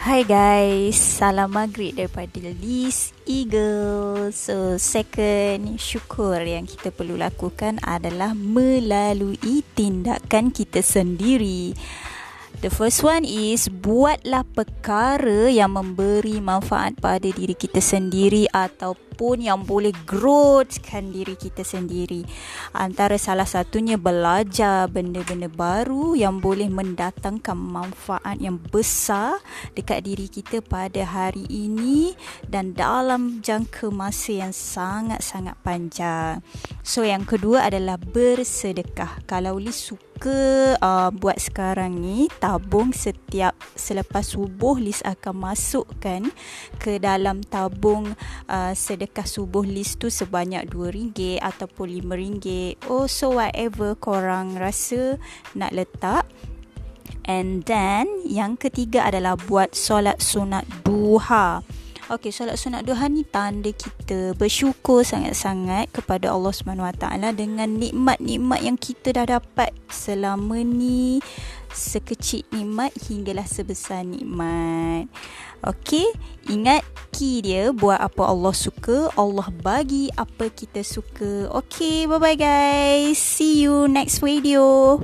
Hi guys, salam maghrib daripada Liz Eagle. So, second syukur yang kita perlu lakukan adalah melalui tindakan kita sendiri. The first one is buatlah perkara yang memberi manfaat pada diri kita sendiri ataupun yang boleh growthkan diri kita sendiri. Antara salah satunya belajar benda-benda baru yang boleh mendatangkan manfaat yang besar dekat diri kita pada hari ini dan dalam jangka masa yang sangat-sangat panjang. So yang kedua adalah bersedekah. Kalau Liz suka suka uh, buat sekarang ni tabung setiap selepas subuh list akan masukkan ke dalam tabung uh, sedekah subuh list tu sebanyak RM2 ataupun RM5 oh so whatever korang rasa nak letak. And then yang ketiga adalah buat solat sunat duha Okey, solat sunat duha ni tanda kita bersyukur sangat-sangat kepada Allah Subhanahu Wa Taala dengan nikmat-nikmat yang kita dah dapat selama ni sekecil nikmat hinggalah sebesar nikmat. Okey, ingat key dia buat apa Allah suka, Allah bagi apa kita suka. Okey, bye bye guys. See you next video.